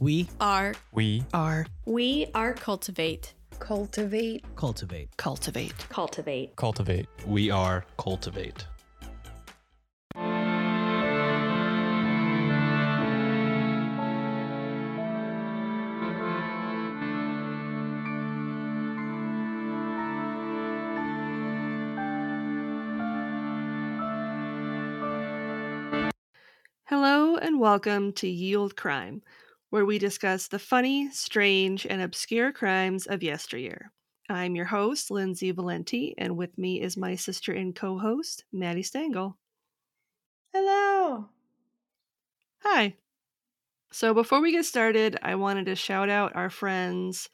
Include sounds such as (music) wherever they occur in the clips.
We are We are we are cultivate Cultivate. cultivate. cultivate Cultivate. cultivate. We are cultivate. Hello and welcome to Ye Olde Crime, where we discuss the funny, strange, and obscure crimes of yesteryear. I'm your host, Lindsay Valenti, and with me is my sister and co host, Maddie Stengel. Hello. Hi. So before we get started, I wanted to shout out our friends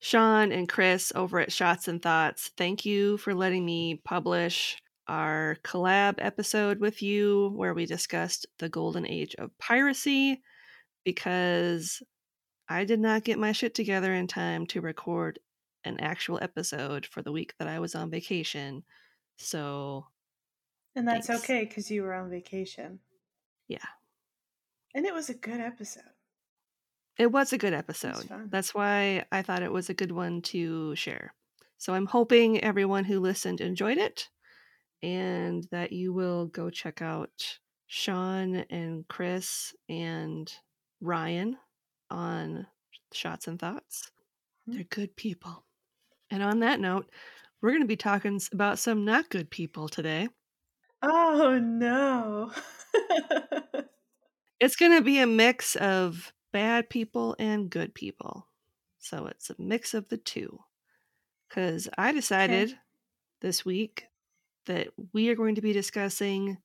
Sean and Chris over at Shots and Thoughts. Thank you for letting me publish our collab episode with you where we discussed the golden age of piracy because I did not get my shit together in time to record an actual episode for the week that I was on vacation. So, And that's Thanks. okay because you were on vacation. yeah. And it was a good episode. It was a good episode. That's why I thought it was a good one to share. So I'm hoping everyone who listened enjoyed it and that you will go check out Sean and Chris and Ryan on Shots and Thoughts. Mhm. They're good people. And on that note, we're going to be talking about some not good people today. Oh no. (laughs) It's going to be a mix of bad people and good people. So it's a mix of the two. Because I decided this week that we are going to be discussing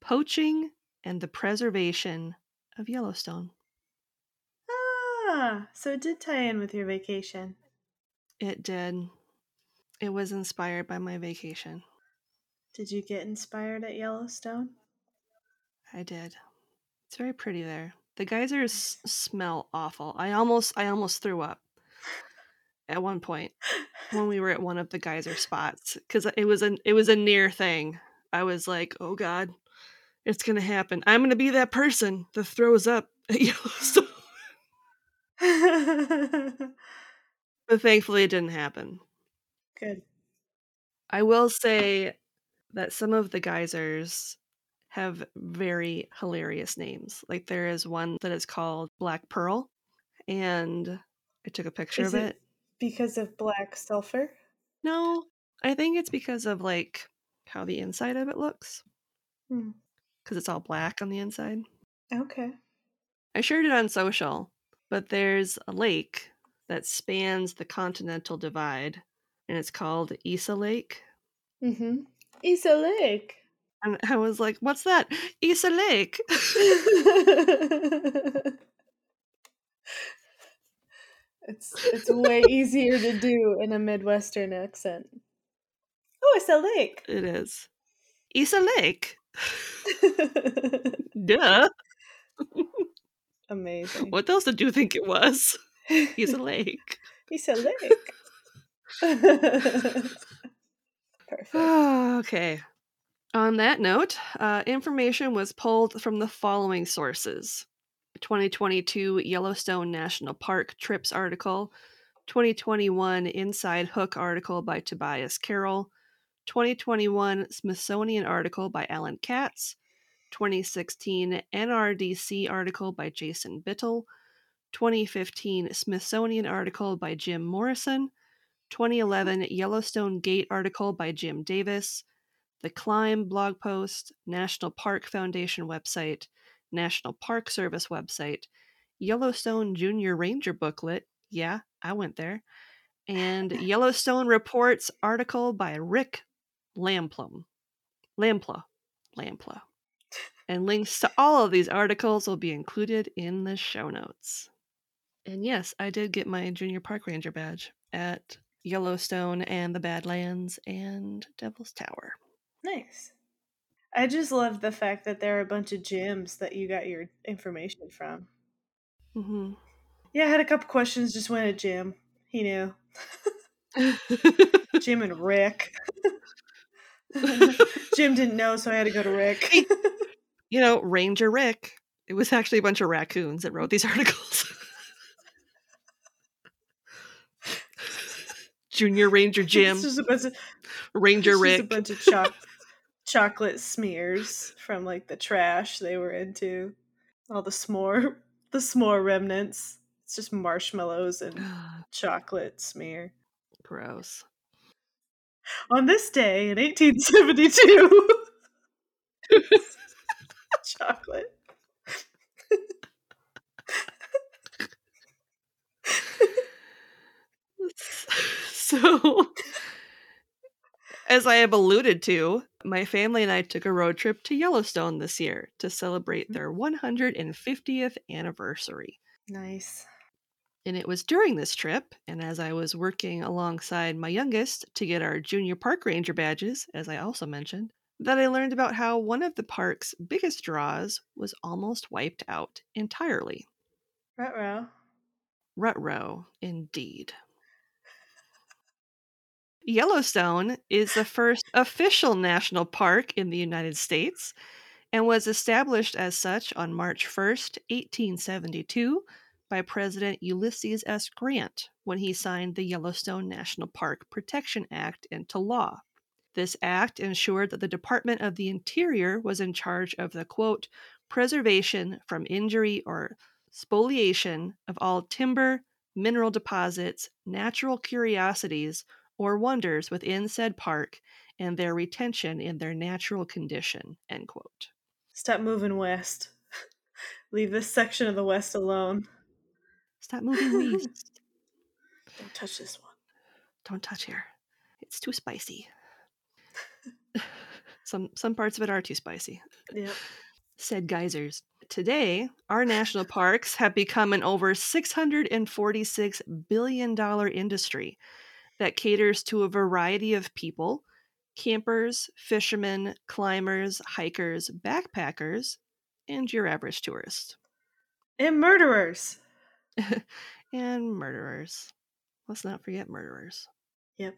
poaching and the preservation of Yellowstone. Ah, so it did tie in with your vacation. It did. It was inspired by my vacation. Did you get inspired at Yellowstone? I did. It's very pretty there. The geysers smell awful. I almost I almost threw up at one point when we were at one of the geyser spots because it was a it was a near thing. I was like, oh god, it's gonna happen. I'm gonna be that person that throws up at (laughs) Yellowstone. (laughs) but thankfully, it didn't happen. good. I will say that some of the geysers have very hilarious names. Like there is one that is called Black Pearl, and I took a picture Is of it- it. Because of black sulfur? No, I think it's because of like how the inside of it looks, Hmm. because it's all black on the inside. Okay. I shared it on social, but there's a lake that spans the continental divide, and it's called Isa Lake. Mm-hmm. Isa Lake. And I was like, "What's that? Isa Lake." (laughs) it's it's way easier to do in a Midwestern accent. Oh, it's a lake. It is. Isa Lake. (laughs) Duh. (laughs) Amazing. What else did you think it was? (laughs) He's a (laughs) Lake. He's a lake. (laughs) Perfect. (sighs) okay. On that note, uh, information was pulled from the following sources 2022 Yellowstone National Park Trips article, 2021 Inside Hook article by Tobias Carroll, 2021 Smithsonian article by Alan Katz, 2016 NRDC article by Jason Bittel, 2015 Smithsonian article by Jim Morrison, 2011 Yellowstone Gate article by Jim Davis, the Climb blog post, National Park Foundation website, National Park Service website, Yellowstone Junior Ranger booklet. Yeah, I went there. And (laughs) Yellowstone Reports article by Rick Lamplum. Lampla. Lampla. And links to all of these articles will be included in the show notes. And yes, I did get my Junior Park Ranger badge at Yellowstone and the Badlands and Devil's Tower. Nice. I just love the fact that there are a bunch of gyms that you got your information from. hmm Yeah, I had a couple questions. Just went at Jim. He knew. Jim and Rick. (laughs) (laughs) Jim didn't know, so I had to go to Rick you know, Ranger Rick. It was actually a bunch of raccoons that wrote these (laughs) articles. Junior Ranger (laughs) Jim. Of, Ranger Rick. a bunch of (laughs) cho- chocolate smears from like the trash they were into. All the s'more, the s'more remnants. It's just marshmallows and ah. chocolate smear. Gross. On this day in 1872 chocolate. (laughs) so, as I have alluded to, my family and I took a road trip to Yellowstone this year to celebrate their 150th anniversary. Nice. And it was during this trip, and as I was working alongside my youngest to get our junior park ranger badges, as I also mentioned, that I learned about how one of the park's biggest draws was almost wiped out entirely. Ruh-roh. Rutrow, indeed. Yellowstone is the first official national park in the United States and was established as such on March 1st, 1872, by President Ulysses S. Grant when he signed the Yellowstone National Park Protection Act into law. This act ensured that the Department of the Interior was in charge of the quote, preservation from injury or spoliation of all timber, mineral deposits, natural curiosities, or wonders within said park and their retention in their natural condition. End quote. Stop moving west. (laughs) Leave this section of the west alone. Stop moving (laughs) west. Don't touch this one. Don't touch here. It's too spicy. Some some parts of it are too spicy. Yep. Said geysers. Today, our national parks have become an over $646 billion industry that caters to a variety of people campers, fishermen, climbers, hikers, backpackers, and your average tourist. And murderers. (laughs) and murderers. Let's not forget murderers. Yep.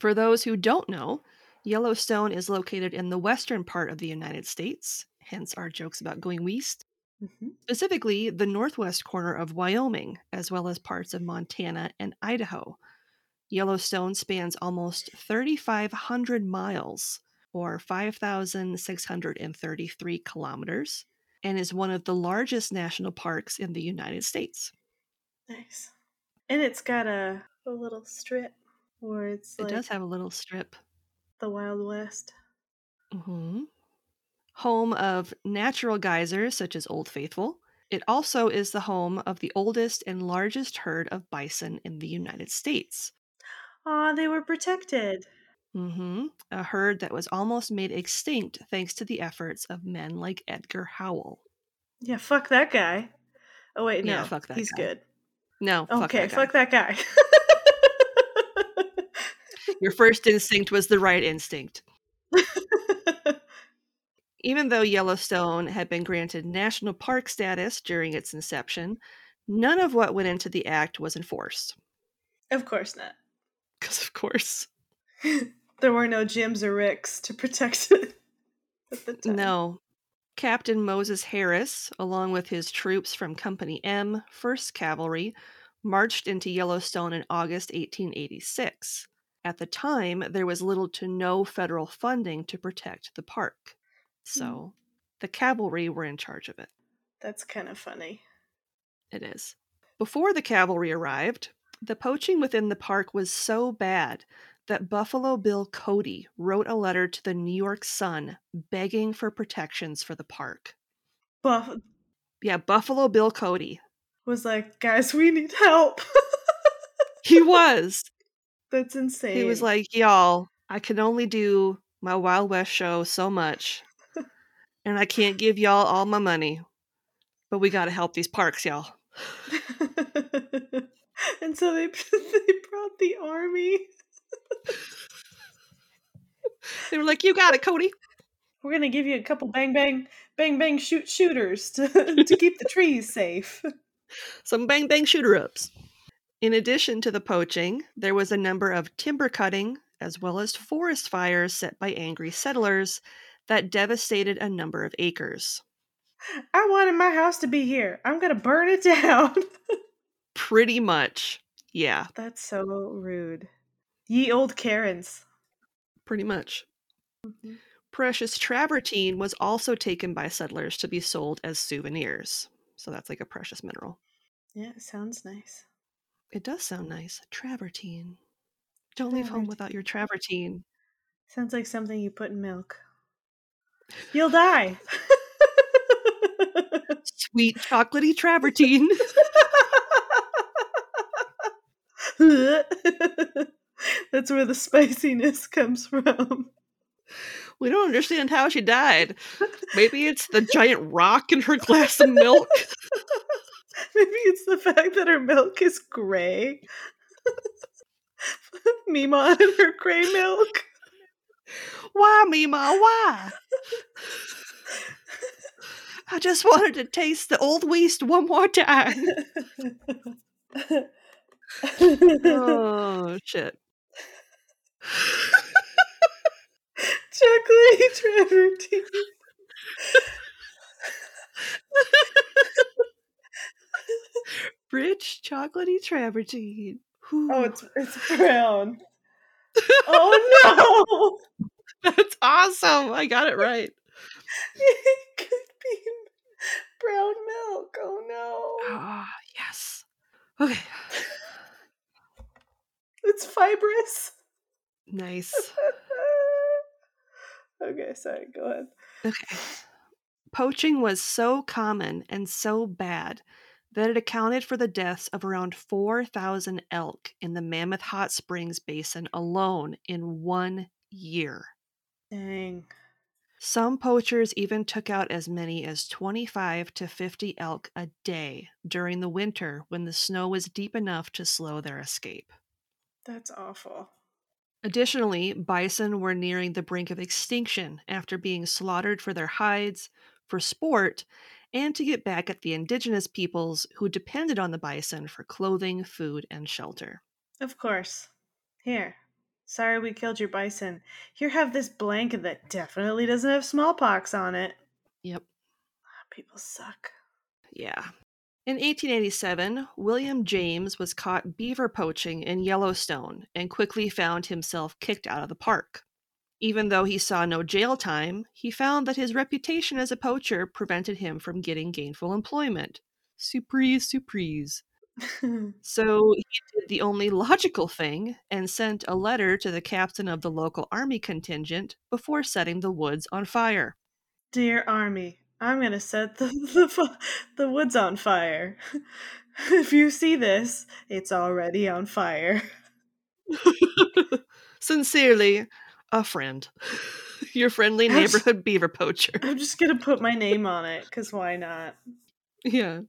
For those who don't know, Yellowstone is located in the western part of the United States, hence our jokes about going west. hmm Specifically, the northwest corner of Wyoming, as well as parts of Montana and Idaho. Yellowstone spans almost 3,500 miles, or 5,633 kilometers, and is one of the largest national parks in the United States. Nice. And it's got a, a little strip where it's It like does have a little strip. The Wild West. hmm Home of natural geysers such as Old Faithful. It also is the home of the oldest and largest herd of bison in the United States. Aw, they were protected. hmm A herd that was almost made extinct thanks to the efforts of men like Edgar Howell. Yeah, fuck that guy. Oh wait, no. Yeah, fuck that He's guy. good. No, fuck okay, that guy. fuck that guy. (laughs) Your first instinct was the right instinct. (laughs) Even though Yellowstone had been granted national park status during its inception, none of what went into the act was enforced. of course not. Because, of course, (laughs) there were no Jims or Ricks to protect it (laughs) at the time. no. Captain Moses Harris, along with his troops from Company M, 1st Cavalry, marched into Yellowstone in August 1886. At the time, there was little to no federal funding to protect the park. Hmm. So, the cavalry were in charge of it. That's kind of funny. It is. Before the cavalry arrived, the poaching within the park was so bad that Buffalo Bill Cody wrote a letter to the New York Sun begging for protections for the park. Buff Yeah, Buffalo Bill Cody. was like, guys, we need help. (laughs) He was. That's insane. He was like, y'all, I can only do my Wild West show so much, and I can't give y'all all my money, but we got to help these parks, y'all. (laughs) and so they (laughs) they brought the army. They were like, you got it, Cody. We're gonna give you a couple bang bang bang bang shoot shooters to (laughs) to keep the trees safe. some bang bang shooter ups. In addition to the poaching, there was a number of timber cutting as well as forest fires set by angry settlers that devastated a number of acres. I wanted my house to be here. I'm gonna burn it (laughs) down. Pretty much. Yeah. That's so rude. Ye old Karens. Pretty much. Mhm. Precious travertine was also taken by settlers to be sold as souvenirs. So that's like a precious mineral. Yeah, it sounds nice. It does sound nice. Travertine. Don't leave home without your travertine. Sounds like something you put in milk. You'll die. (laughs) Sweet chocolatey travertine. (laughs) That's where the spiciness comes from. we don't understand how she died. (laughs) Maybe it's the giant rock in her glass of milk. (laughs) Maybe it's the fact that her milk is gray. (laughs) Mima and her gray milk. Why, Mima? Why? I just wanted to taste the old west one more time. (laughs) oh shit. Chocolatey travertine. Rich chocolatey travertine. Oh, it's it's brown. (laughs) Oh no! that's awesome. I got it right. (laughs) It could be (laughs) brown milk. Oh no! Ah, yes. Okay. It's fibrous. Nice. okay, sorry. Go ahead. Okay. Poaching was so common and so bad that it accounted for the deaths of around 4,000 elk in the Mammoth Hot Springs Basin alone in one year. Dang. Some poachers even took out as many as 25 to 50 elk a day during the winter when the snow was deep enough to slow their escape. That's awful. Additionally, bison were nearing the brink of extinction after being slaughtered for their hides, for sport, and to get back at the indigenous peoples who depended on the bison for clothing, food, and shelter. Of course. Here. Sorry we killed your bison. Here, have this blanket that definitely doesn't have smallpox on it. Yep. Ah, people suck. Yeah. In 1887, William James was caught beaver poaching in Yellowstone and quickly found himself kicked out of the park. Even though he saw no jail time, he found that his reputation as a poacher prevented him from getting gainful employment. Surprise, surprise. (laughs) So he did the only logical thing and sent a letter to the captain of the local army contingent before setting the woods on fire. Dear Army, I'm gonna set the (laughs) the, the woods on fire. (laughs) if you see this, it's already on fire. Sincerely, a friend. (laughs) Your friendly neighborhood beaver poacher. I'm just gonna put my (laughs) name on it, because why not? Yeah.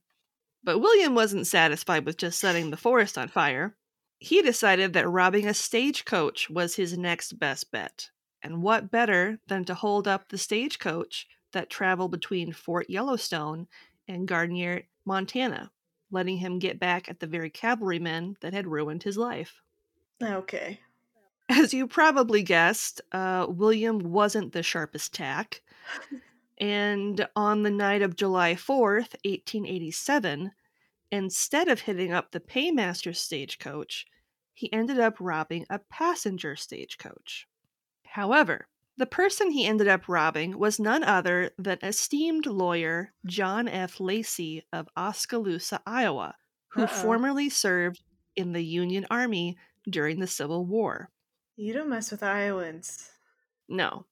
But William wasn't satisfied with just setting the forest on fire. He decided that robbing a stagecoach was his next best bet. And what better than to hold up the stagecoach that traveled between Fort Yellowstone and Gardiner, Montana, letting him get back at the very cavalrymen that had ruined his life. Okay. As you probably guessed, uh, William wasn't the sharpest tack. And on the night of July 4th, 1887, instead of hitting up the paymaster stagecoach, he ended up robbing a passenger stagecoach. However, the person he ended up robbing was none other than esteemed lawyer John F. Lacey of Oskaloosa, Iowa, who Uh-oh. formerly served in the Union Army during the Civil War. You don't mess with Iowans. No.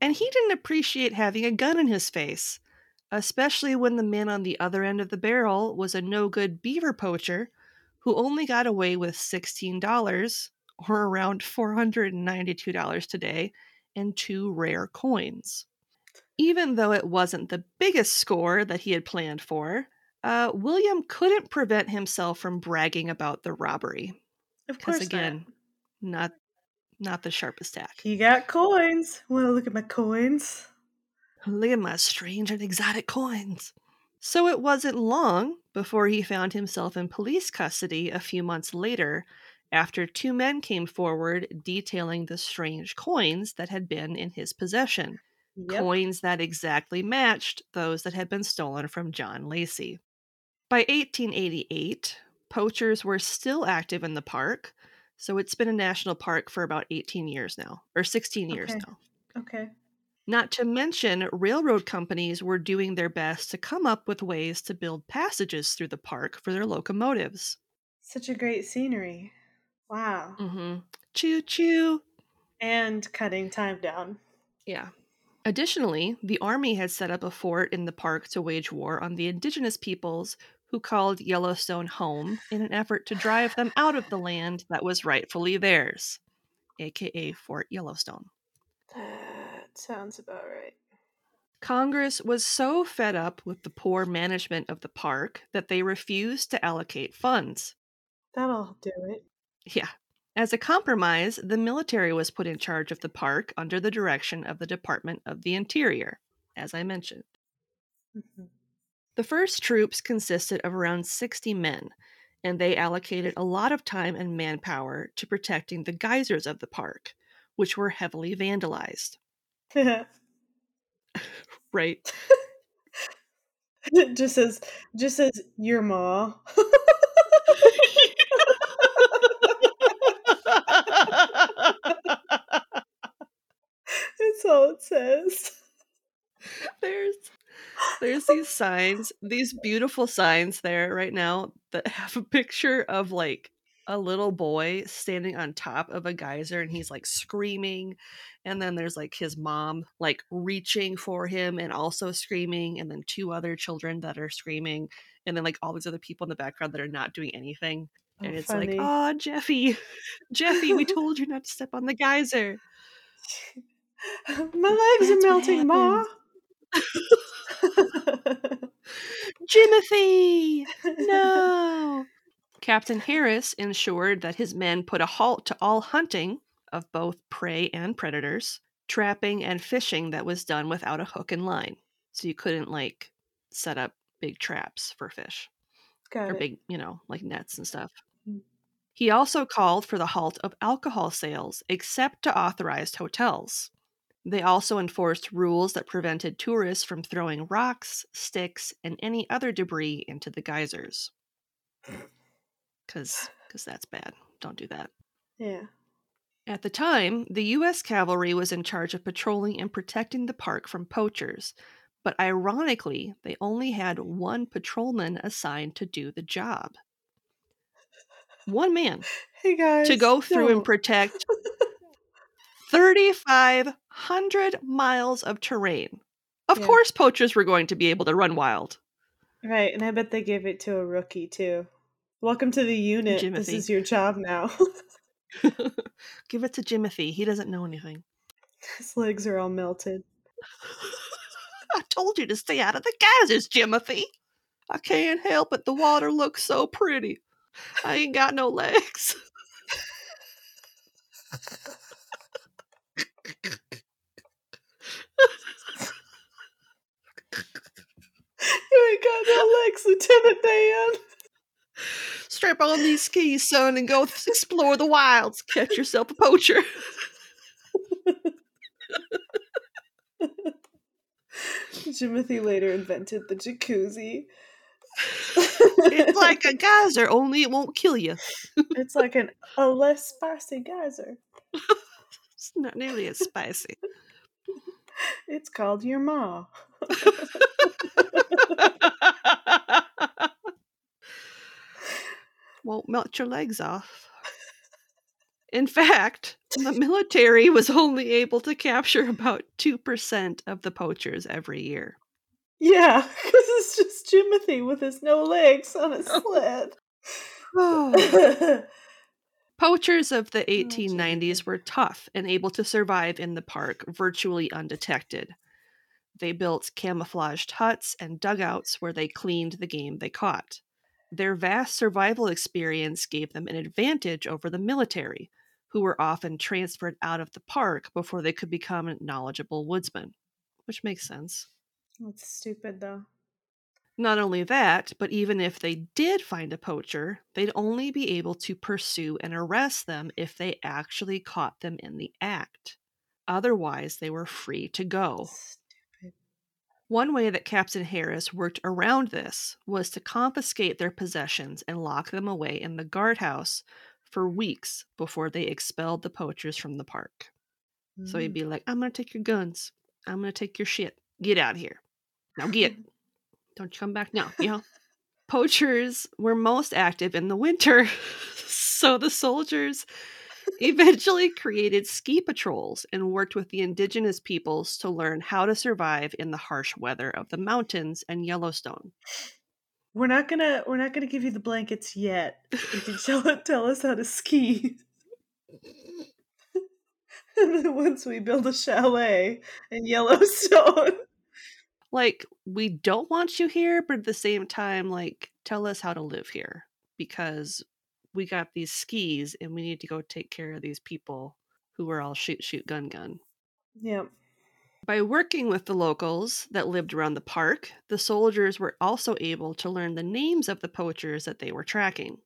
And he didn't appreciate having a gun in his face, especially when the man on the other end of the barrel was a no good beaver poacher who only got away with $16, or around $492 today, and two rare coins. Even though it wasn't the biggest score that he had planned for, uh, William couldn't prevent himself from bragging about the robbery. Of Because course again, not not the sharpest tack. You got coins. Wanna look at my coins? Look at my strange and exotic coins. So it wasn't long before he found himself in police custody a few months later after two men came forward detailing the strange coins that had been in his possession. Yep. Coins that exactly matched those that had been stolen from John Lacey. By 1888, poachers were still active in the park, So it's been a national park for about 18 years now, or 16 years Okay. now. Okay. Not to mention, railroad companies were doing their best to come up with ways to build passages through the park for their locomotives. Such a great scenery. Wow. Mm-hmm. Choo choo. And cutting time down. Yeah. Additionally, the army had set up a fort in the park to wage war on the indigenous peoples who called Yellowstone home in an effort to drive them out of the land that was rightfully theirs, aka Fort Yellowstone. That sounds about right. Congress was so fed up with the poor management of the park that they refused to allocate funds. That'll do it. Yeah. As a compromise, the military was put in charge of the park under the direction of the Department of the Interior, as I mentioned. Mhm. The first troops consisted of around 60 men, and they allocated a lot of time and manpower to protecting the geysers of the park, which were heavily vandalized. (laughs) (laughs) Right. (laughs) just as just as your ma. That's all it says. there's there's these signs, these beautiful signs there right now that (laughs) have a picture of like a little boy standing on top of a geyser and he's like screaming and then there's like his mom like reaching for him and also screaming and then two other children that are screaming and then like all these other people in the background that are not doing anything oh, and Oh, it's funny. like oh jeffy (laughs) jeffy we told you not to step on the geyser (laughs) My legs That's are melting, Ma. Jimothy! (laughs) No! Captain Harris ensured that his men put a halt to all hunting of both prey and predators, trapping and fishing that was done without a hook and line. So you couldn't, like, set up big traps for fish Got or it. big, you know, like nets and stuff. Mm. He also called for the halt of alcohol sales except to authorized hotels. They also enforced rules that prevented tourists from throwing rocks, sticks, and any other debris into the geysers. Cuz (sighs) cuz that's bad. Don't do that. Yeah. At the time, the US cavalry was in charge of patrolling and protecting the park from poachers, but ironically, they only had one patrolman assigned to do the job. One man (laughs) Hey guys. to go through and protect (laughs) 3,500 miles of terrain. Of Yeah. course, poachers were going to be able to run wild. Right, and I bet they gave it to a rookie too. Welcome to the unit. This is your job now. (laughs) Give it to Jimothy. He doesn't know anything. His legs are all melted. (laughs) I told you to stay out of the geysers, Jimothy. I can't help it. The water looks so pretty. I ain't got no legs. (laughs) You ain't got no legs, Lieutenant Dan. Strap on these skis, son, and go explore the wilds. Catch yourself a poacher. Jimothy later invented the jacuzzi. It's like a (laughs) geyser, only it won't kill you. it's like an a less spicy geyser. It's not nearly as spicy. It's called your ma. Won't melt your legs off. In fact, the military was only able to capture about 2% of the poachers every year. Yeah, because it's just Jimothy with his no legs on a (laughs) sled. (laughs) Poachers of the 1890s were tough and able to survive in the park virtually undetected. They built camouflaged huts and dugouts where they cleaned the game they caught. Their vast survival experience gave them an advantage over the military, who were often transferred out of the park before they could become knowledgeable woodsmen, which makes sense. That's stupid though. Not only that, but even if they did find a poacher, they'd only be able to pursue and arrest them if they actually caught them in the act. Otherwise, they were free to go. One way that Captain Harris worked around this was to confiscate their possessions and lock them away in the guardhouse for weeks before they expelled the poachers from the park. So he'd Mm. be like, I'm going to take your guns. I'm going to take your shit. Get out of here. Now get. (laughs) Don't you come back now. You know? Poachers were most active in the winter. (laughs) so the soldiers eventually created ski patrols and worked with the indigenous peoples to learn how to survive in the harsh weather of the mountains and Yellowstone. We're not gonna we're not gonna give you the blankets yet. You tell (laughs) tell us how to ski. (laughs) and then once we build a chalet in Yellowstone. (laughs) Like, we don't want you here, but at the same time, like, tell us how to live here because we got these skis and we need to go take care of these people who are all shoot, shoot, gun, gun. Yep. By working with the locals that lived around the park, the soldiers were also able to learn the names of the poachers that they were tracking.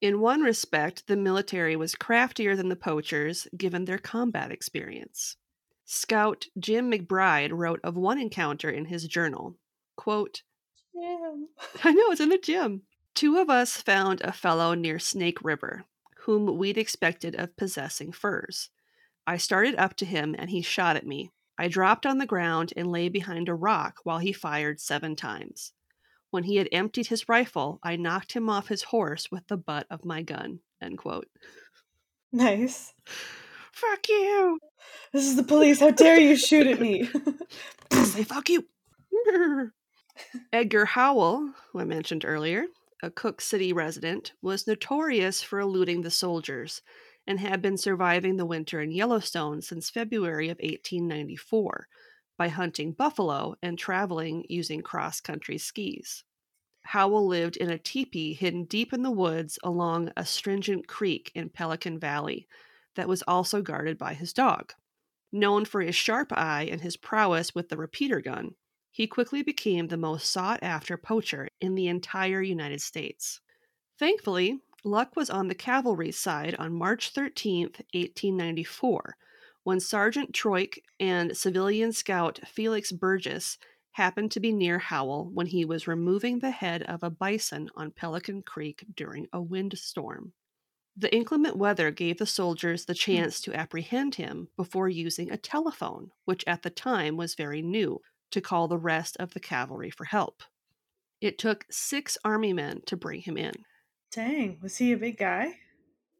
In one respect, the military was craftier than the poachers given their combat experience. Scout Jim McBride wrote of one encounter in his journal. Quote, Yeah. (laughs) I know it's in the gym. Two of us found a fellow near Snake River, whom we'd expected of possessing furs. I started up to him and he shot at me. I dropped on the ground and lay behind a rock while he fired seven times. When he had emptied his rifle, I knocked him off his horse with the butt of my gun. End quote. Nice. Fuck you! This is the police. How dare you shoot at me? (laughs) Say fuck you! (laughs) Edgar Howell, who I mentioned earlier, a Cooke City resident, was notorious for eluding the soldiers and had been surviving the winter in Yellowstone since February of 1894 by hunting buffalo and traveling using cross country skis. Howell lived in a teepee hidden deep in the woods along Astringent creek in Pelican Valley that was also guarded by his dog. Known for his sharp eye and his prowess with the repeater gun, he quickly became the most sought after poacher in the entire United States. Thankfully, luck was on the cavalry's side on March 13, 1894, when Sergeant Troik and civilian scout Felix Burgess happened to be near Howell when he was removing the head of a bison on Pelican Creek during a windstorm. The inclement weather gave the soldiers the hmm. chance to apprehend him before using a telephone, which at the time was very new, to call the rest of the cavalry for help. It took six army men to bring him in. Dang, was he a big guy?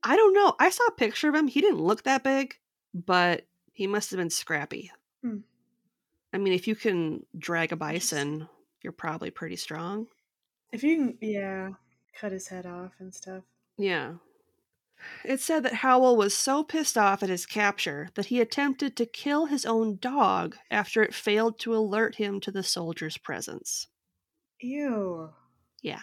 I don't know. I saw a picture of him. He didn't look that big, but he must have been scrappy. Hmm. I mean, if you can drag a bison, you're probably pretty strong. If you can, yeah, cut his head off and stuff. Yeah. It said that Howell was so pissed off at his capture that he attempted to kill his own dog after it failed to alert him to the soldier's presence. Ew. Yeah.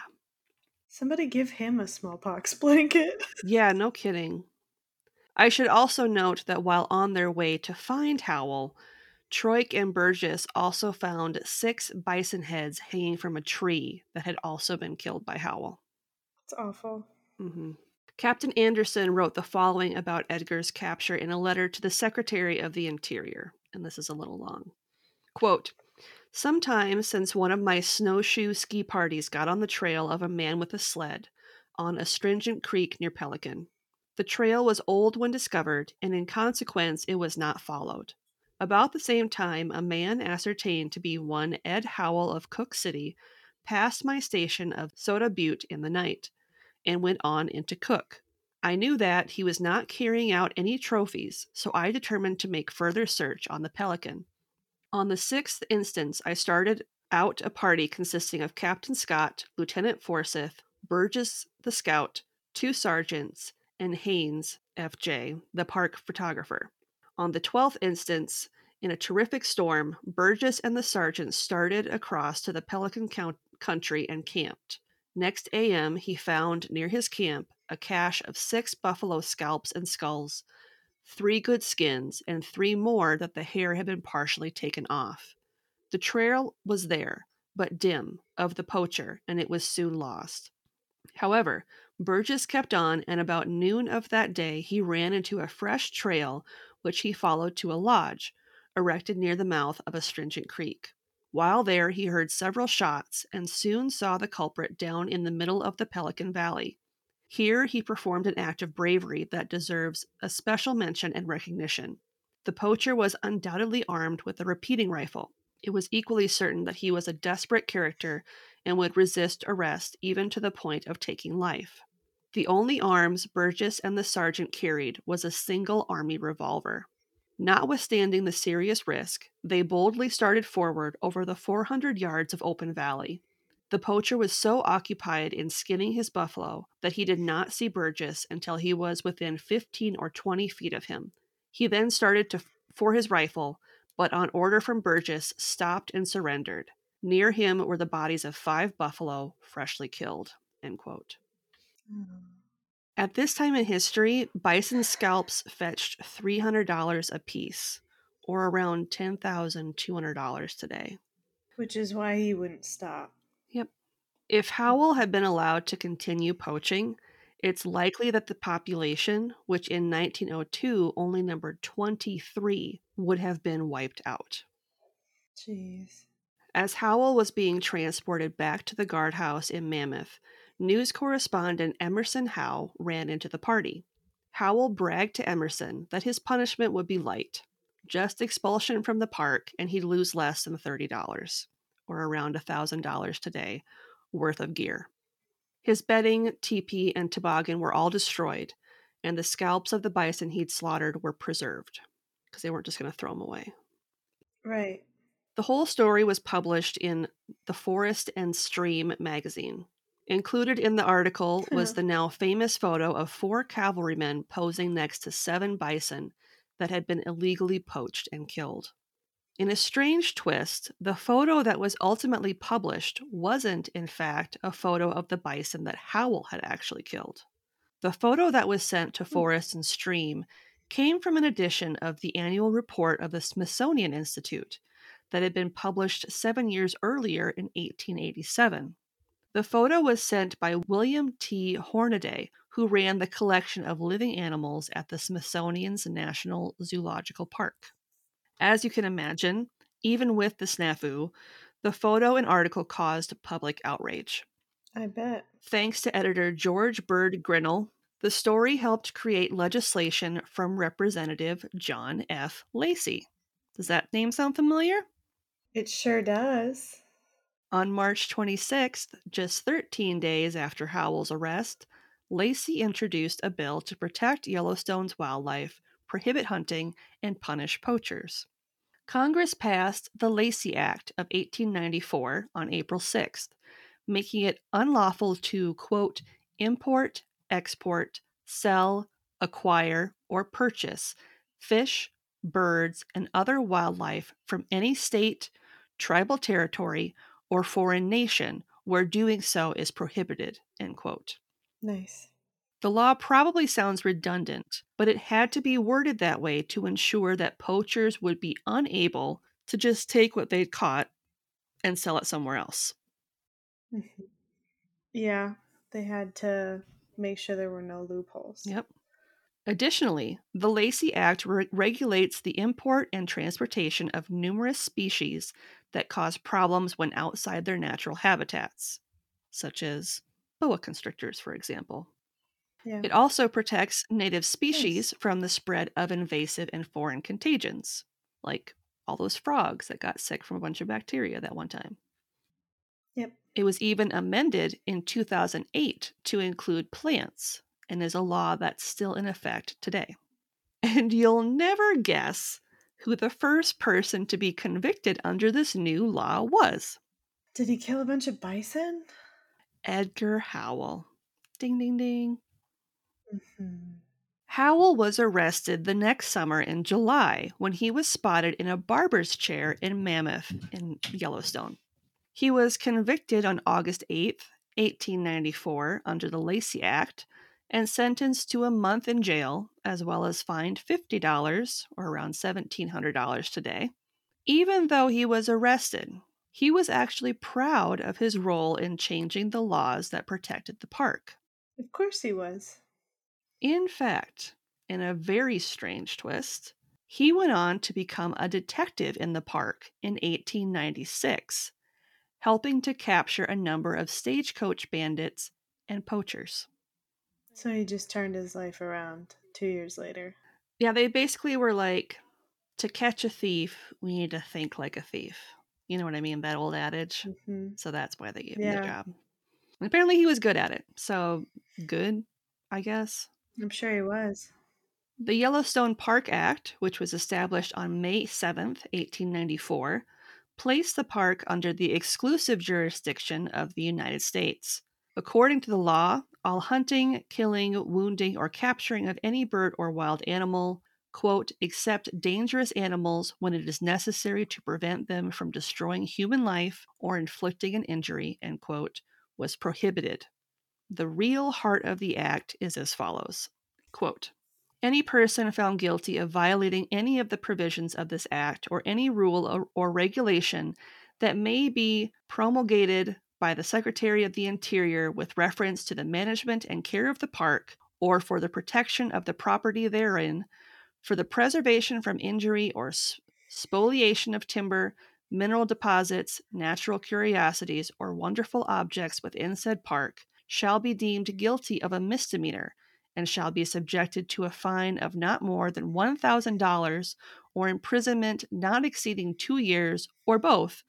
Somebody give him a smallpox (laughs) blanket. Yeah, no kidding. I should also note that while on their way to find Howell, Troik and Burgess also found six bison heads hanging from a tree that had also been killed by Howell. It's awful. hmm Captain Anderson wrote the following about Edgar's capture in a letter to the Secretary of the Interior, and this is a little long. Quote, Sometime since one of my snowshoe ski parties got on the trail of a man with a sled on Astringent creek near Pelican. The trail was old when discovered, and in consequence, it was not followed. About the same time, a man ascertained to be one Ed Howell of Cooke City passed my station of Soda Butte in the night and went on into Cooke. I knew that he was not carrying out any trophies, so I determined to make further search on the Pelican. On the sixth instance, I started out a party consisting of Captain Scott, Lieutenant Forsyth, Burgess the scout, two sergeants, and Haynes, FJ, the park photographer. On the twelfth instance, in a terrific storm, Burgess and the sergeant started across to the Pelican count- country and camped. Next AM, he found near his camp a cache of six buffalo scalps and skulls, three good skins, and three more that the hair had been partially taken off. The trail was there, but dim, of the poacher, and it was soon lost. However, Burgess kept on, and about noon of that day he ran into a fresh trail which he followed to a lodge, erected near the mouth of Astringent creek. While there, he heard several shots and soon saw the culprit down in the middle of the Pelican Valley. Here, he performed an act of bravery that deserves a special mention and recognition. The poacher was undoubtedly armed with a repeating rifle. It was equally certain that he was a desperate character and would resist arrest even to the point of taking life. The only arms Burgess and the sergeant carried was a single army revolver. Notwithstanding the serious risk, they boldly started forward over the 400 yards of open valley. The poacher was so occupied in skinning his buffalo that he did not see Burgess until he was within 15 or 20 feet of him. He then started to for his rifle, but on order from Burgess stopped and surrendered. Near him were the bodies of five buffalo freshly killed. End quote. Hmm. At this time in history, bison scalps fetched $300 a piece, or around $10,200 today. Which is why he wouldn't stop. Yep. If Howell had been allowed to continue poaching, it's likely that the population, which in 1902 only numbered 23, would have been wiped out. Jeez. As Howell was being transported back to the guardhouse in Mammoth, news correspondent Emerson Howe ran into the party. Howell bragged to Emerson that his punishment would be light, just expulsion from the park, and he'd lose less than $30, or around $1,000 today, worth of gear. His bedding, teepee, and toboggan were all destroyed, and the scalps of the bison he'd slaughtered were preserved, because they weren't just going to throw them away. Right. The whole story was published in the Forest and Stream magazine. Included in the article was uh-huh. the now famous photo of four cavalrymen posing next to seven bison that had been illegally poached and killed. In a strange twist, the photo that was ultimately published wasn't, in fact, a photo of the bison that Howell had actually killed. The photo that was sent to hmm. Forest and Stream came from an edition of the annual report of the Smithsonian Institute that had been published seven years earlier in 1887. The photo was sent by William T. Hornaday, who ran the collection of living animals at the Smithsonian's National Zoological Park. As you can imagine, even with the snafu, the photo and article caused public outrage. I bet. Thanks to editor George Bird Grinnell, the story helped create legislation from Representative John F. Lacey. Does that name sound familiar? It sure does. On March 26th, just 13 days after Howell's arrest, Lacey introduced a bill to protect Yellowstone's wildlife, prohibit hunting, and punish poachers. Congress passed the Lacey Act of 1894 on April 6th, making it unlawful to, quote, import, export, sell, acquire, or purchase fish, birds, and other wildlife from any state, tribal territory, or foreign nation where doing so is prohibited. End quote. Nice. The law probably sounds redundant, but it had to be worded that way to ensure that poachers would be unable to just take what they'd caught and sell it somewhere else. (laughs) Yeah, they had to make sure there were no loopholes. Yep. Additionally, the Lacey Act re- regulates the import and transportation of numerous species that cause problems when outside their natural habitats, such as boa constrictors, for example. Yeah. It also protects native species from the spread of invasive and foreign contagions, like all those frogs that got sick from a bunch of bacteria that one time. Yep. It was even amended in 2008 to include plants and is a law that's still in effect today. (laughs) And you'll never guess who the first person to be convicted under this new law was. Did he kill a bunch of bison? Edgar Howell. Ding, ding, ding. Mm-hmm. Howell was arrested the next summer in July when he was spotted in a barber's chair in Mammoth in Yellowstone. He was convicted on August 8th, 1894, under the Lacey Act, and sentenced to a month in jail, as well as fined $50, or around $1,700 today. Even though he was arrested, he was actually proud of his role in changing the laws that protected the park. Of course he was. In fact, in a very strange twist, he went on to become a detective in the park in 1896, helping to capture a number of stagecoach bandits and poachers. So he just turned his life around two years later. Yeah, they basically were like, to catch a thief, we need to think like a thief. You know what I mean? That old adage. hmm So that's why they gave him the job. And apparently he was good at it. So good, I guess. I'm sure he was. The Yellowstone Park Act, which was established on May 7th, 1894, placed the park under the exclusive jurisdiction of the United States. According to the law, all hunting, killing, wounding, or capturing of any bird or wild animal, quote, except dangerous animals when it is necessary to prevent them from destroying human life or inflicting an injury, end quote, was prohibited. The real heart of the act is as follows quote, any person found guilty of violating any of the provisions of this act or any rule or, or regulation that may be promulgated by the Secretary of the Interior with reference to the management and care of the park or for the protection of the property therein, for the preservation from injury or spoliation of timber, mineral deposits, natural curiosities, or wonderful objects within said park, shall be deemed guilty of a misdemeanor and shall be subjected to a fine of not more than $1,000 or imprisonment not exceeding two years or both,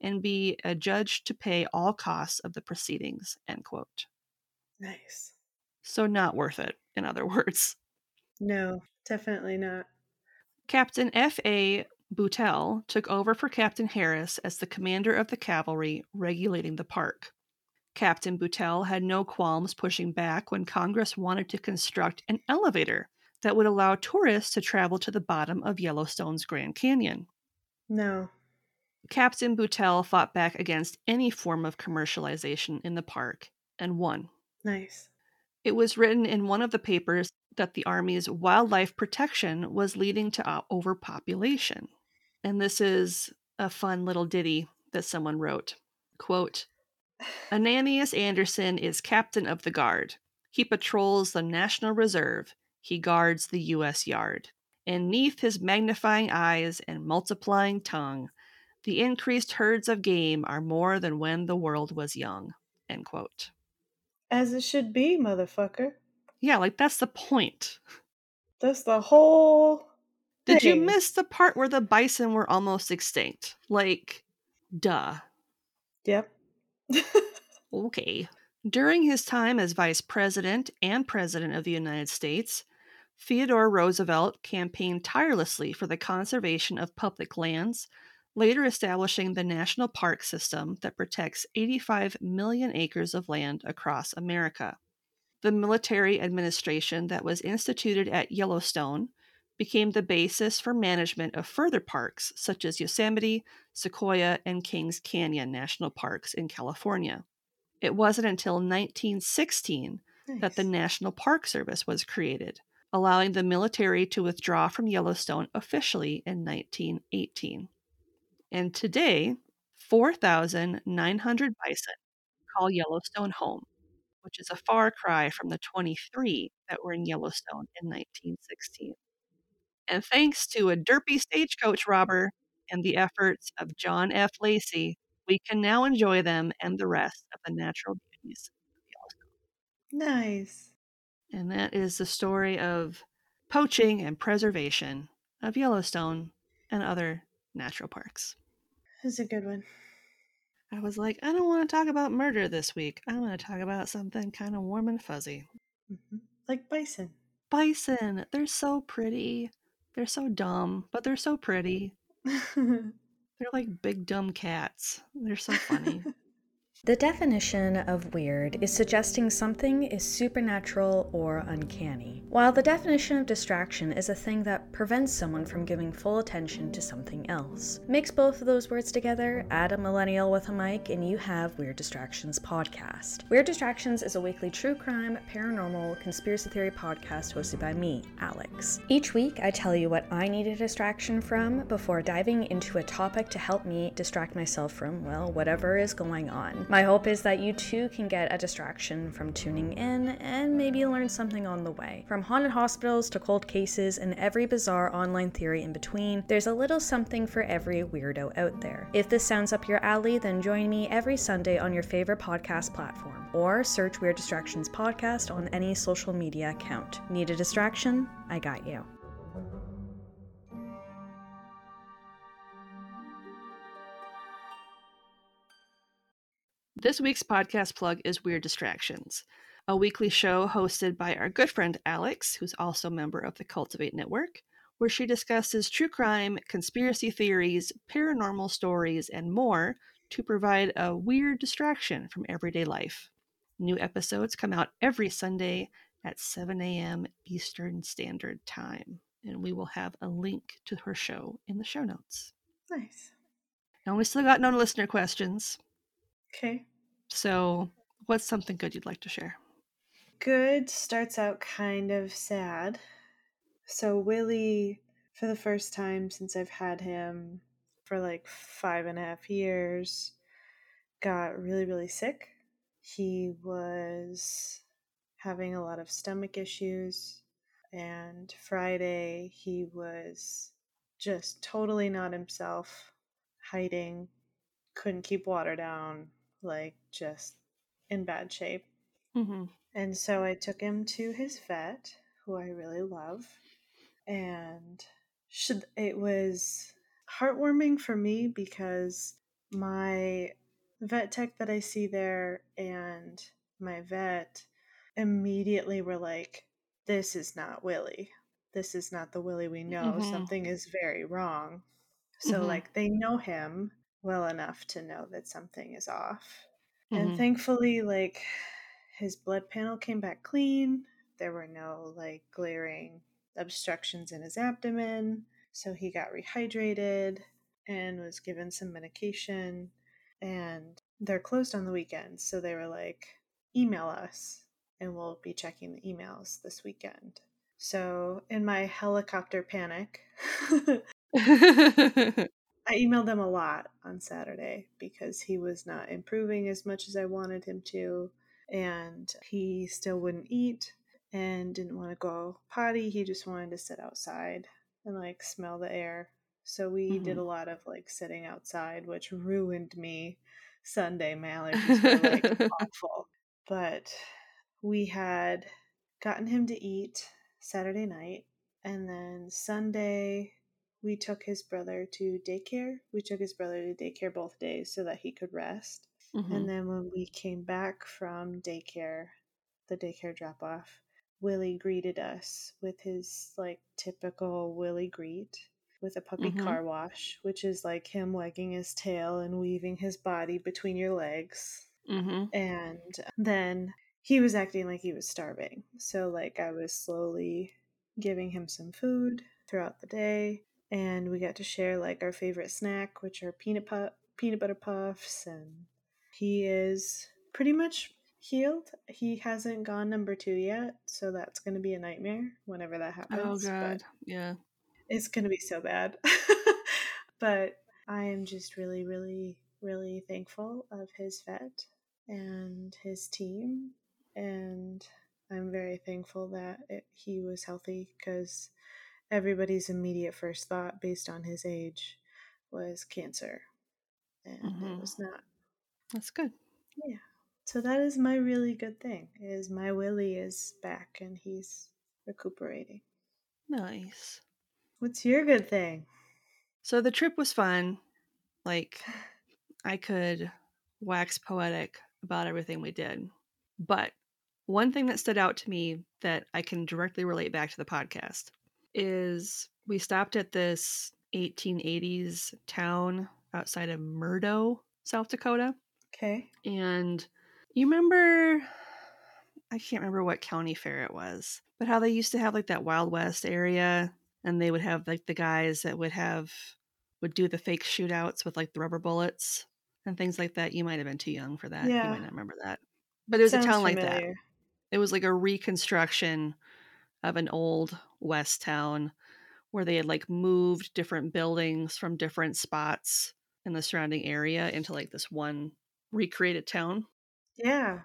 and be adjudged to pay all costs of the proceedings. End quote. Nice. So, not worth it, in other (laughs) words. No, definitely not. Captain F.A. Boutelle took over for Captain Harris as the commander of the cavalry regulating the park. Captain Boutelle had no qualms pushing back when Congress wanted to construct an elevator that would allow tourists to travel to the bottom of Yellowstone's Grand Canyon. No. Captain Boutelle fought back against any form of commercialization in the park and won. Nice. It was written in one of the papers that the Army's wildlife protection was leading to uh, overpopulation. And this is a fun little ditty that someone wrote. Quote Ananias Anderson is captain of the guard. He patrols the National Reserve. He guards the U.S. yard. And neath his magnifying eyes and multiplying tongue, the increased herds of game are more than when the world was young. End quote. As it should be, motherfucker. Yeah, like that's the point. That's the whole. Did you miss the part where the bison were almost extinct? Like, duh. Yep. (laughs) Okay. During his time as vice president and president of the United States, Theodore Roosevelt campaigned tirelessly for the conservation of public lands, later establishing the national park system that protects 85 million acres of land across America. The military administration that was instituted at Yellowstone became the basis for management of further parks such as Yosemite, Sequoia, and Kings Canyon National Parks in California. It wasn't until 1916 that the National Park Service was created, allowing the military to withdraw from Yellowstone officially in 1918. And today, 4,900 bison call Yellowstone home, which is a far cry from the 23 that were in Yellowstone in 1916. And thanks to a derpy stagecoach robber and the efforts of John F. Lacey, we can now enjoy them and the rest of the natural beauties of Yellowstone. Nice. And that is the story of poaching and preservation of Yellowstone and other natural parks. That's a good one. I was like, I don't want to talk about murder this week. I want to talk about something kind of warm and fuzzy. hmm Like bison. Bison, they're so pretty. They're so dumb, but they're so pretty. (laughs) They're like big dumb cats. They're so funny. The definition of weird is suggesting something is supernatural or uncanny, while the definition of distraction is a thing that prevents someone from giving full attention to something else. Mix both of those words together, add a millennial with a mic, and you have Weird Distractions Podcast. Weird Distractions is a weekly true crime, paranormal, conspiracy theory podcast hosted by me, Alex. Each week, I tell you what I need a distraction from before diving into a topic to help me distract myself from, well, whatever is going on. My hope is that you too can get a distraction from tuning in and maybe learn something on the way. From haunted hospitals to cold cases and every bizarre online theory in between, there's a little something for every weirdo out there. If this sounds up your alley, then join me every Sunday on your favorite podcast platform or search Weird Distractions Podcast on any social media account. Need a distraction? I got you. This week's podcast plug is Weird Distractions, a weekly show hosted by our good friend Alex, who's also a member of the Cultivate Network, where she discusses true crime, conspiracy theories, paranormal stories, and more to provide a weird distraction from everyday life. New episodes come out every Sunday at 7 a.m. Eastern Standard Time, and we will have a link to her show in the show notes. Nice. And we still got no listener questions. Okay. So, what's something good you'd like to share? Good starts out kind of sad. So, Willie, for the first time since I've had him for like five and a half years, got really, really sick. He was having a lot of stomach issues. And Friday, he was just totally not himself, hiding, couldn't keep water down, like just in bad shape. Mm-hmm. And so I took him to his vet, who I really love. And should it was heartwarming for me because my vet tech that I see there and my vet immediately were like, This is not Willie. This is not the Willie we know. Mhm. Something is very wrong. So, Mhm. like, they know him well enough to know that something is off. Mhm. And thankfully, like, his blood panel came back clean. There were no, like, glaring obstructions in his abdomen. So he got rehydrated and was given some medication. And they're closed on the weekends. So they were like, email us and we'll be checking the emails this weekend. So, in my helicopter panic, (laughs) (laughs) (laughs) I emailed him a lot on Saturday because he was not improving as much as I wanted him to, and he still wouldn't eat and didn't want to go potty. He just wanted to sit outside and like smell the air. So we mm-hmm. did a lot of like sitting outside, which ruined me Sunday. My allergies were like (laughs) awful. But we had gotten him to eat Saturday night, and then Sunday we took his brother to daycare. We took his brother to daycare both days so that he could rest. Mhm. And then when we came back from daycare, the daycare drop off, Willie greeted us with his like typical Willie greet with a puppy Mhm. car wash, which is like him wagging his tail and weaving his body between your legs. Mhm. And then he was acting like he was starving. So like I was slowly giving him some food throughout the day and we got to share like our favorite snack, which are peanut puff peanut butter puffs and he is pretty much healed. He hasn't gone number 2 yet, so that's going to be a nightmare whenever that oh, happens. Oh but- god. Yeah. it's going to be so bad. (laughs) but I am just really, really, really thankful of his vet and his team. And I'm very thankful that it, he was healthy because everybody's immediate first thought, based on his age, was cancer. And Mhm. it was not. That's good. Yeah. So that is my really good thing is my Willie is back and he's recuperating. Nice. What's your good thing? So the trip was fun. Like (laughs) I could wax poetic about everything we did. But one thing that stood out to me that I can directly relate back to the podcast is we stopped at this 1880s town outside of Murdo, South Dakota. Okay. And you remember, I can't remember what county fair it was, but how they used to have like that Wild West area and they would have like the guys that would have, would do the fake shootouts with like the rubber bullets and things like that. You might have been too young for that. Yeah. You might not remember that. But it was Sounds a town like that. It was like a reconstruction of an old West town where they had like moved different buildings from different spots in the surrounding area into like this one recreated town. Yeah.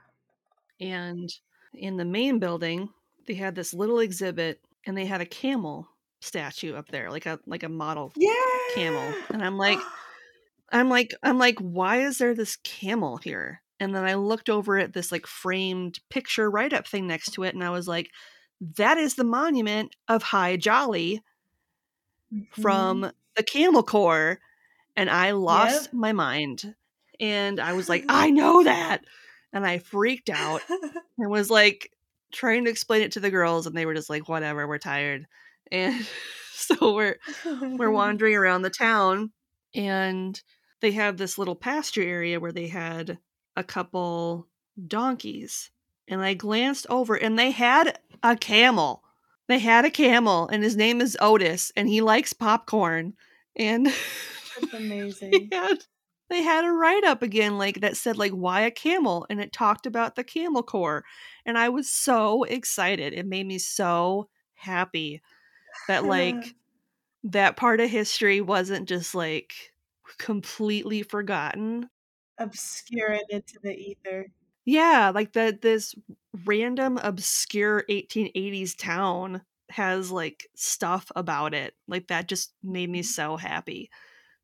And in the main building, they had this little exhibit and they had a camel statue up there, like a like a model Yeah. camel. And I'm like (gasps) I'm like I'm like why is there this camel here? And then I looked over at this like framed picture write up thing next to it and I was like that is the monument of Hi Jolly Mm-hmm. from the Camel Corps and I lost Yep. my mind. And I was like, I (laughs) know that. And I freaked out (laughs) and was like trying to explain it to the girls and they were just like whatever, we're tired. And (laughs) so we're we're wandering around the town and they have this little pasture area where they had a couple donkeys and i glanced over and they had a camel they had a camel and his name is otis and he likes popcorn and (laughs) That's amazing. they had they had a write-up again like that said like why a camel and it talked about the camel corps and i was so excited it made me so happy that like (laughs) that part of history wasn't just like completely forgotten. Obscure it into the ether. Yeah, like that this random obscure 1880s town has like stuff about it. Like that just made me mm-hmm. so happy.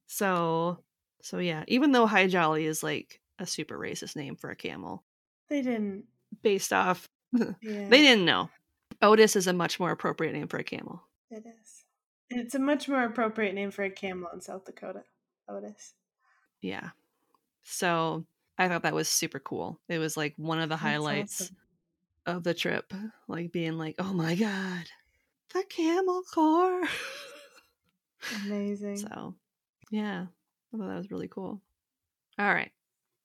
So so yeah, even though Hi Jolly is like a super racist name for a camel They didn't. based off (laughs) Yeah. they didn't know. Otis is a much more appropriate name for a camel. It is. It's a much more appropriate name for a camel in South Dakota. Otis. Yeah. So I thought that was super cool. It was like one of the That's highlights awesome. of the trip. Like being like, oh my God, the camel corps. (laughs) Amazing. so yeah, I thought that was really cool. All right,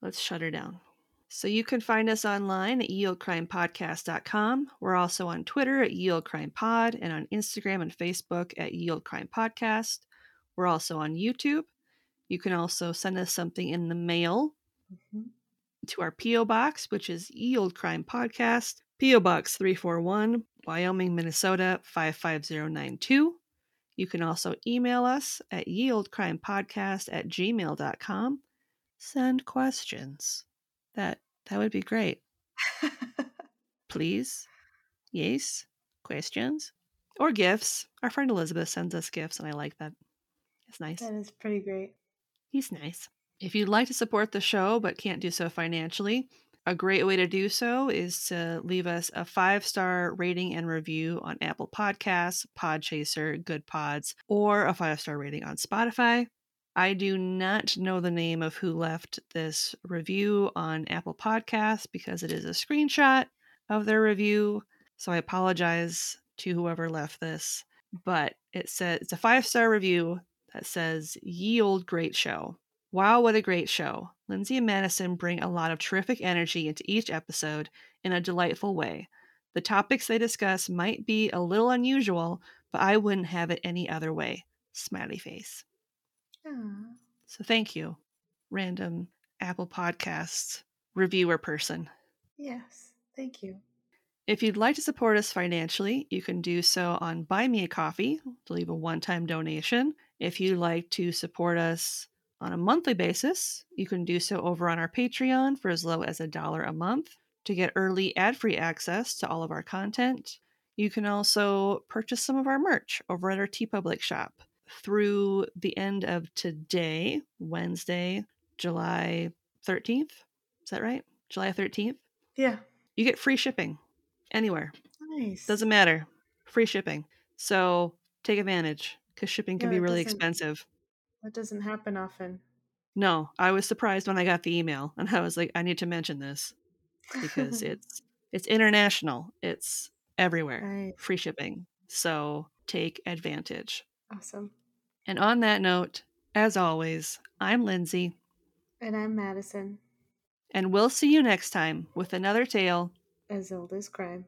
let's shut her down. So you can find us online at yeoldecrimepodcast.com. We're also on Twitter at yeoldecrimepod and on Instagram and Facebook at yeoldecrimepodcast. We're also on YouTube. You can also send us something in the mail Mhm. to our P.O. Box, which is Ye Olde Crime Podcast, P.O. Box 341, Wyoming, Minnesota 55092. You can also email us at yeoldecrimepodcast at gmail.com. Send questions. That that would be great. (laughs) Please. Yes. Questions. Or gifts. Our friend Elizabeth sends us gifts, and I like that. It's nice. that is pretty great. He's nice. If you'd like to support the show but can't do so financially, a great way to do so is to leave us a five star rating and review on Apple Podcasts, Podchaser, Goodpods, or a five star rating on Spotify. I do not know the name of who left this review on Apple Podcasts because it is a screenshot of their review. So I apologize to whoever left this. But it says it's a five star review that says, Ye old great show. Wow, what a great show. Lindsay and Madison bring a lot of terrific energy into each episode in a delightful way. The topics they discuss might be a little unusual, but I wouldn't have it any other way. Smiley face. Aw. So thank you, random Apple Podcasts reviewer person. Yes. Thank you. If you'd like to support us financially, you can do so on Buy Me a Coffee to leave a one time donation. If you'd like to support us on a monthly basis, you can do so over on our Patreon for as low as a dollar a month to get early ad free access to all of our content. You can also purchase some of our merch over at our TeePublic shop. Through the end of today, Wednesday, July 13th. Is that right? July 13th? Yeah. You get free shipping anywhere. Nice. Doesn't matter. Free shipping. So take advantage because shipping can Yeah, be really expensive. That doesn't happen often. No, I was surprised when I got the email and I was like, I need to mention this because (laughs) it's it's international. It's everywhere. Right. Free shipping. So take advantage. awesome. And on that note, as always, I'm Lindsay, And I'm Madison, and we'll see you next time with another tale as old as crime.